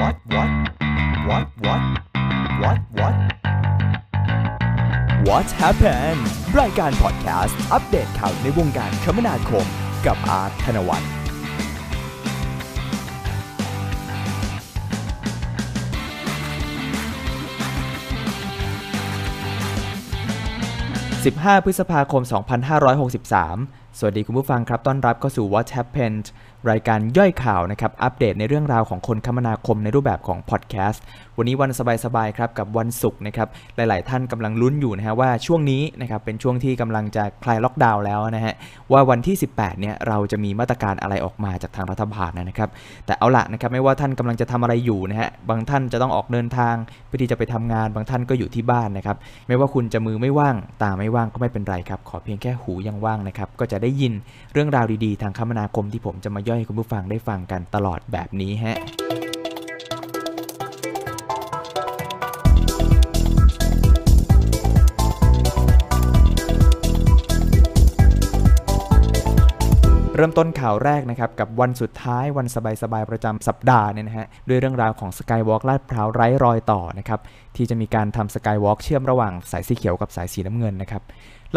what what what what what what what happened รายการพอดแคสต์อัปเดตข่าวในวงการคมนาคม กับอาร์ตธนวัฒน์15 พฤษภาคม 2563 สวัสดีคุณผู้ฟังครับ ต้อนรับเข้าสู่ What Happened รายการย่อยข่าวนะครับ อัปเดตในเรื่องราวของคนคมนาคมในรูปแบบของพอดแคสต์ วันนี้วันสบายๆครับกับวันศุกร์นะครับ หลายๆท่านกำลังลุ้นอยู่นะฮะว่าช่วงนี้นะครับเป็นช่วงที่กำลังจะคลายล็อกดาวน์แล้วนะฮะว่าวันที่ 18 เนี่ยเราจะมีมาตรการอะไรออกมาจากทางรัฐบาลนะครับ แต่เอาละนะครับไม่ว่าท่านกำลังจะทำอะไรอยู่นะฮะ บางท่านจะต้องออกเดินทางเพื่อที่จะไปทำงาน บางท่านก็อยู่ที่บ้านนะครับ ไม่ว่าคุณจะมือไม่ว่าง ตาไม่ว่างก็ไม่เป็นไรครับ ขอเพียงแค่หูยังว่างนะครับ ก็จะได้ยินเรื่องราวดีๆ ทางคมนาคมที่ผมจะมาย่อยให้คุณผู้ฟังได้ฟังกันตลอดแบบนี้ฮะเริ่มต้นข่าวแรกนะครับ กับวันสุดท้ายวันสบายๆ ประจำสัปดาห์เนี่ยนะฮะ ด้วยเรื่องราวของสกายวอล์กลาดพร้าวไร้รอยต่อนะครับ ที่จะมีการทำสกายวอล์กเชื่อมระหว่างสายสีเขียวกับสายสีน้ำเงินนะครับ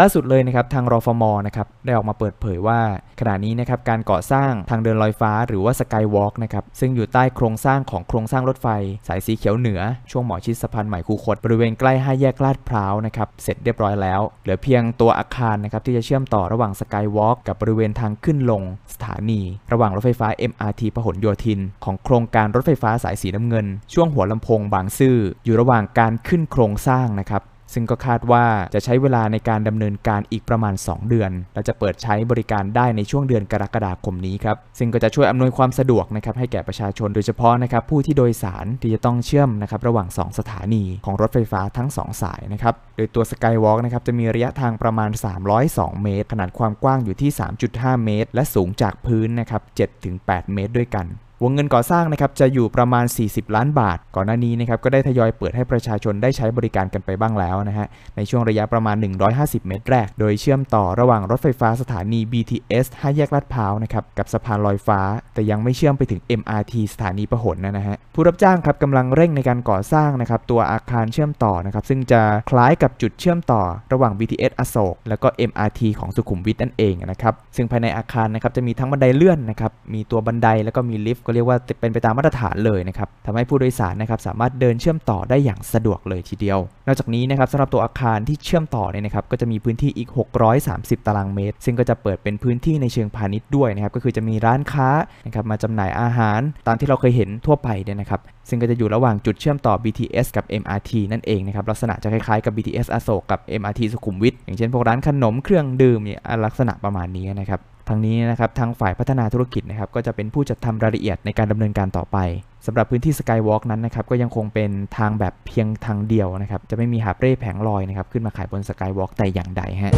ล่าสุดเลยนะครับทางรฟมนะครับได้ออกมาเปิดเผยว่า ขณะนี้นะครับการก่อสร้างทางเดินลอยฟ้าหรือว่าสกายวอล์กนะครับซึ่งอยู่ใต้โครงสร้างของโครงสร้างรถไฟ สายสีเขียวเหนือ ช่วงหมอชิดสะพานใหม่คูคตบริเวณใกล้ห้าแยกลาดพร้าวนะครับเสร็จเรียบร้อยแล้ว เหลือเพียงตัวอาคารนะครับที่จะเชื่อมต่อระหว่างสกายวอล์กกับบริเวณทางขึ้นลงสถานี ระหว่างรถไฟฟ้า MRT พหลโยธิน ของโครงการรถไฟฟ้าสายสีน้ำเงิน ช่วงหัวลำโพงบางซื่ออยู่ระหว่างการขึ้นโครงสร้างนะครับ ซึ่งก็คาดว่าจะใช้เวลาในการดำเนินการอีกประมาณ 2 เดือน และจะเปิดใช้บริการได้ในช่วงเดือนกรกฎาคมนี้ครับ ซึ่งก็จะช่วยอำนวยความสะดวกนะครับให้แก่ประชาชนโดยเฉพาะนะครับผู้ที่โดยสารที่จะต้องเชื่อมนะครับระหว่าง 2 สถานีของรถไฟฟ้าทั้ง 2 สายนะครับ โดยตัวสกายวอล์กนะครับจะมีระยะทางประมาณ 302 เมตร ขนาดความกว้างอยู่ที่ 3.5 เมตร และสูงจากพื้นนะครับ7-8 เมตรด้วยกัน วงเงินก่อสร้างนะครับจะอยู่ประมาณ 40 ล้านบาท ก่อนหน้านี้นะครับก็ได้ทยอยเปิดให้ประชาชนได้ใช้บริการกันไปบ้างแล้วนะฮะในช่วงระยะประมาณ 150 เมตรแรก โดยเชื่อมต่อระหว่างรถไฟฟ้าสถานี BTS 5แยกลาดพร้าวนะครับกับสะพานลอยฟ้า แต่ยังไม่เชื่อมไปถึง MRT สถานีพหลนะฮะผู้รับจ้างครับกำลังเร่งในการก่อสร้างนะครับตัวอาคารเชื่อมต่อนะครับซึ่งจะคล้ายกับจุดเชื่อมต่อระหว่าง BTS อโศกแล้วก็ MRT ของสุขุมวิทนั่นเองนะครับซึ่งภายในอาคารนะครับจะมีทั้งบันไดเลื่อนนะครับมีตัวบันไดแล้วก็มีลิฟต์ก็เรียกว่าเป็นไปตามมาตรฐานเลยนะครับทำให้ผู้โดยสารนะครับสามารถเดินเชื่อมต่อได้อย่างสะดวกเลยทีเดียว นอกจากนี้นะครับสำหรับตัวอาคารที่เชื่อมต่อเนี่ยนะครับก็จะมีพื้นที่อีก 630 ตารางเมตร ซึ่งก็จะเปิดเป็นพื้นที่ในเชิงพาณิชย์ด้วยนะครับก็คือจะมีร้านค้านะครับมาจำหน่ายอาหาร ตามที่เราเคยเห็นทั่วไปเนี่ยนะครับซึ่งก็จะอยู่ระหว่างจุดเชื่อมต่อ BTS กับ MRT นั่นเองนะครับลักษณะจะคล้ายๆกับ BTS อโศกกับ MRT สุขุมวิทอย่างเช่นพวกร้านขนมเครื่องดื่มเนี่ยลักษณะประมาณนี้นะครับ ทางนี้นะครับทางฝ่ายพัฒนาธุรกิจนะครับก็จะเป็นผู้จัดทำรายละเอียดในการดำเนินการต่อไปสำหรับพื้นที่สกายวอล์กนั้นนะครับก็ยังคงเป็นทางแบบเพียงทางเดียวนะครับจะไม่มีหาเร่แผงลอยนะครับขึ้นมาขายบนสกายวอล์กแต่อย่างใดฮะ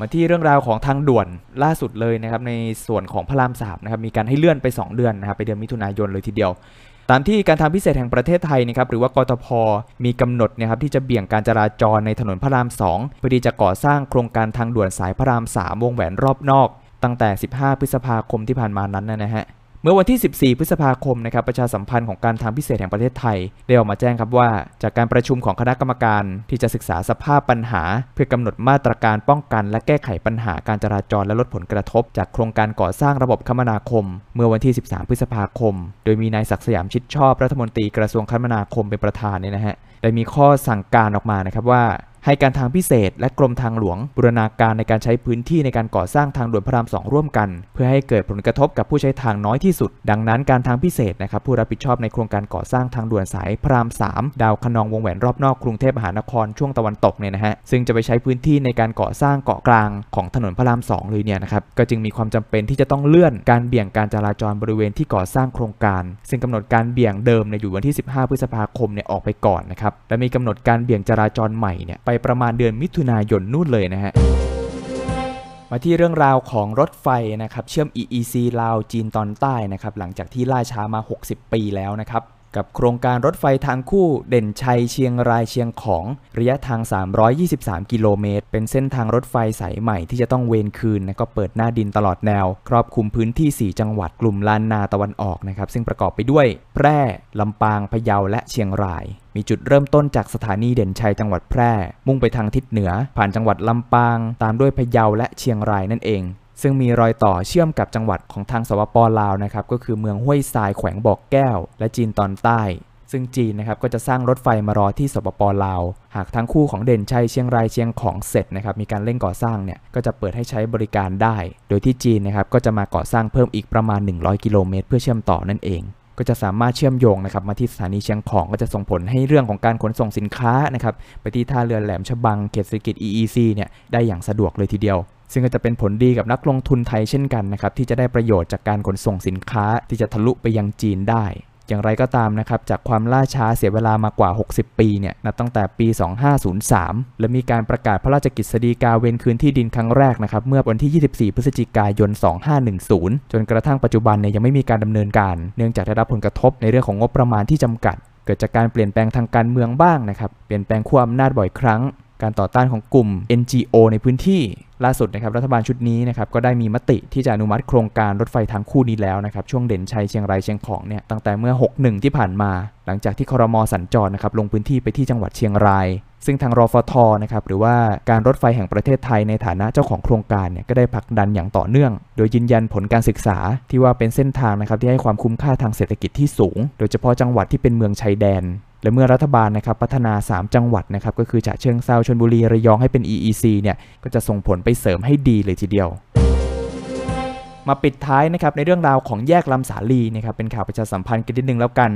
มาที่เรื่องราวของทางด่วนล่าสุดเลยนะครับในส่วนของพระรามสามนะครับมีการให้เลื่อนไป 2 เดือนนะครับไปเดือนมิถุนายนเลยทีเดียว ตามที่การทางพิเศษแห่งประเทศไทยนะครับหรือว่ากทพมีกำหนดนะครับที่จะเบี่ยงการจราจรในถนนพระราม 2 เพื่อที่จะก่อสร้างโครงการทางด่วนสายพระราม 3 วงแหวนรอบนอก ตั้งแต่ 15 พฤษภาคมที่ผ่านมานั้นนะฮะ เมื่อวันที่ 14 พฤษภาคมนะครับประชาสัมพันธ์ของการทางพิเศษแห่งประเทศไทย ได้ออกมาแจ้งครับว่า จากการประชุมของคณะกรรมการที่จะศึกษาสภาพปัญหา เพื่อกำหนดมาตรการป้องกันและแก้ไขปัญหาการจราจรและลดผลกระทบ จากโครงการก่อสร้างระบบคมนาคม เมื่อวันที่ 13 พฤษภาคม โดยมีนายศักดิ์สยามชิดชอบรัฐมนตรีกระทรวงคมนาคมเป็นประธานเนี่ยนะฮะได้มีข้อสั่งการออกมานะครับว่า ให้การทางพิเศษ และกรมทางหลวง บูรณาการในการใช้พื้นที่ในการก่อสร้างทางด่วนพระรามสองร่วมกัน เพื่อให้เกิดผลกระทบกับผู้ใช้ทางน้อยที่สุด ดังนั้นการทางพิเศษนะครับผู้รับผิดชอบในโครงการก่อสร้างทางด่วนสายพระราม 3 ดาวคนองวงแหวนรอบนอกกรุงเทพมหานครช่วงตะวันตกเนี่ยนะฮะซึ่งจะไปใช้พื้นที่ในการก่อสร้างเกาะกลางของถนนพระราม 2 เลยเนี่ยนะครับก็จึงมีความจำเป็นที่จะต้องเลื่อนการเบี่ยงการจราจรบริเวณที่ก่อสร้างโครงการ ซึ่งกำหนดการเบี่ยงเดิมในอยู่วันที่ 15 พฤษภาคมเนี่ยออกไปก่อนนะครับและมีกำหนดการเบี่ยงจราจรใหม่เนี่ยไปประมาณเดือนมิถุนายนนู่นเลยนะฮะมาที่เรื่องราวของรถไฟนะครับเชื่อม EEC ลาวจีนตอนใต้นะครับหลังจากที่ล่าช้ามา 60 ปีแล้วนะครับ กับโครงการรถไฟทางคู่เด่นชัยเชียงรายเชียงของระยะทาง 323 กิโลเมตร เป็นเส้นทางรถไฟสายใหม่ที่จะต้องเวนคืนนะก็เปิดหน้าดินตลอดแนว ครอบคลุมพื้นที่ 4 จังหวัดกลุ่มลานนาตะวันออกนะครับซึ่งประกอบไปด้วย แพร่ ลำปางพะเยาและเชียงราย มีจุดเริ่มต้นจากสถานีเด่นชัยจังหวัดแพร่ มุ่งไปทางทิศเหนือ ผ่านจังหวัดลำปาง ตามด้วยพะเยาและเชียงรายนั่นเอง ซึ่งมีรอยต่อเชื่อมกับจังหวัดของทางสปปลาวนะครับก็คือเมืองห้วยทรายแขวงบอกแก้ว และจีนตอนใต้ ซึ่งจีนนะครับก็จะสร้างรถไฟมารอที่สปปลาว หากทั้งคู่ของเด่นชัยเชียงรายเชียงของเสร็จนะครับมีการเร่งก่อสร้างเนี่ยก็จะเปิดให้ใช้บริการได้ โดยที่จีนนะครับก็จะมาก่อสร้างเพิ่มอีกประมาณ 100 กิโลเมตรเพื่อเชื่อมต่อนั่นเอง ก็จะสามารถเชื่อมโยงนะครับมาที่สถานีเชียงของก็จะส่งผลให้เรื่องของการขนส่งสินค้านะครับไปที่ท่าเรือแหลมฉบังเขตเศรษฐกิจ EEC เนี่ยได้อย่างสะดวกเลยทีเดียว ซึ่งก็จะเป็นผลดีกับนักลงทุนไทยเช่นกันนะครับที่จะได้ประโยชน์จากการขนส่งสินค้าที่จะทะลุไปยังจีนได้ อย่างไรก็ตามนะครับ จากความล่าช้าเสียเวลามากว่า 60 ปีเนี่ยนับตั้งแต่ปี 2503 และมีการประกาศพระราชกิจสฎีกาเวนคืนที่ดินครั้งแรกนะครับ เมื่อวันที่ 24 พฤศจิกายน 2510 จนกระทั่งปัจจุบันเนี่ยยังไม่มีการดำเนินการ เนื่องจากได้รับผลกระทบในเรื่องของงบประมาณที่จำกัด เกิดจากการเปลี่ยนแปลงทางการเมืองบ้างนะครับ เปลี่ยนแปลงขั้วอำนาจบ่อยครั้ง การต่อต้านของกลุ่ม NGO ในพื้นที่ล่าสุดนะครับรัฐบาลชุดนี้นะครับก็ได้มีมติที่จะอนุมัติโครงการรถไฟทางคู่นี้แล้วนะครับช่วงเด่นชัยเชียงรายเชียงของเนี่ยตั้งแต่เมื่อ 61 ที่ผ่านมา หลังจากที่คอรมอสัญจรนะครับลงพื้นที่ไปที่จังหวัดเชียงราย ซึ่งทางรฟทนะครับหรือว่าการรถไฟแห่งประเทศไทยในฐานะเจ้าของโครงการเนี่ยก็ได้ผลักดันอย่างต่อเนื่อง โดยยืนยันผลการศึกษาที่ว่าเป็นเส้นทางนะครับที่ให้ความคุ้มค่าทางเศรษฐกิจที่สูง โดยเฉพาะจังหวัดที่เป็นเมืองชายแดน และเมื่อรัฐบาลนะครับพัฒนา 3 จังหวัดนะครับก็คือฉะเชิงเซาชลบุรีระยองให้เป็น EEC เนี่ยก็จะส่งผลไปเสริมให้ดีเลยทีเดียวมาปิดท้ายนะครับในเรื่องราวของแยกลำสาลีนะครับเป็นข่าวประชาสัมพันธ์กันนิดนึงแล้วกัน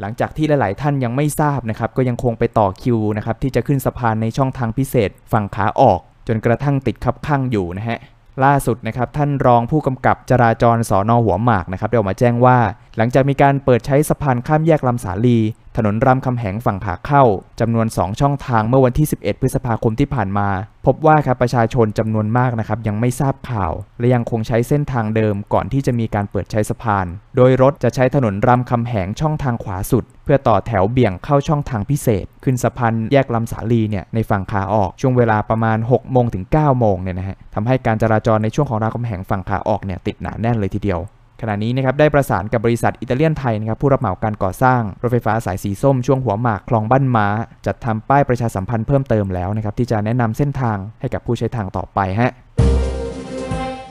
หลังจากที่หลาย ๆ ท่านยังไม่ทราบนะครับก็ยังคงไปต่อคิวนะครับที่จะขึ้นสะพานในช่องทางพิเศษฝั่งขาออก จนกระทั่งติดคับข้างอยู่นะฮะล่าสุดนะครับท่านรองผู้กำกับจราจรสอนอหัวหมากนะครับได้ออกมาแจ้งว่า หลังจากมีการเปิดใช้สะพานข้ามแยกลำสาลี ถนนรามคำแหงฝั่งขาเข้าจำนวน 2 ช่องทางเมื่อวันที่ 11 พฤษภาคมที่ผ่านมา พบว่าครับประชาชนจำนวนมากนะครับยังไม่ทราบข่าว และยังคงใช้เส้นทางเดิมก่อนที่จะมีการเปิดใช้สะพาน โดยรถจะใช้ถนนรามคำแหงช่องทางขวาสุด เพื่อต่อแถวเบี่ยงเข้าช่องทางพิเศษ ขึ้นสะพานแยกลำสาลีเนี่ยในฝั่งขาออกช่วงเวลาประมาณ 6 โมงถึง 9 โมงเนี่ยนะฮะทำให้การจราจรในช่วงของรามคำแหงฝั่งขาออกเนี่ยติดหนาแน่นเลยทีเดียว ขณะนี้นะครับได้ประสานกับบริษัทอิตาเลียนไทยนะครับผู้รับเหมาการก่อสร้างรถไฟฟ้าสายสีส้มช่วงหัวหมากคลองบ้านม้า จัดทำป้ายประชาสัมพันธ์เพิ่มเติมแล้วนะครับที่จะแนะนำเส้นทางให้กับผู้ใช้ทางต่อไปฮะ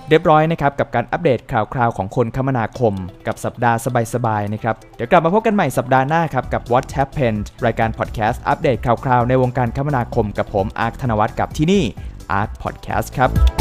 เรียบร้อยนะครับกับการอัปเดตข่าวคราวของคนคมนาคม กับสัปดาห์สบายๆนะครับเดี๋ยวกลับมาพบกันใหม่สัปดาห์หน้าครับกับ What Happened รายการพอดแคสต์อัปเดตข่าวคราวในวงการคมนาคมกับผมอาร์คธนวัฒน์กับที่นี่ Arc Podcast ครับ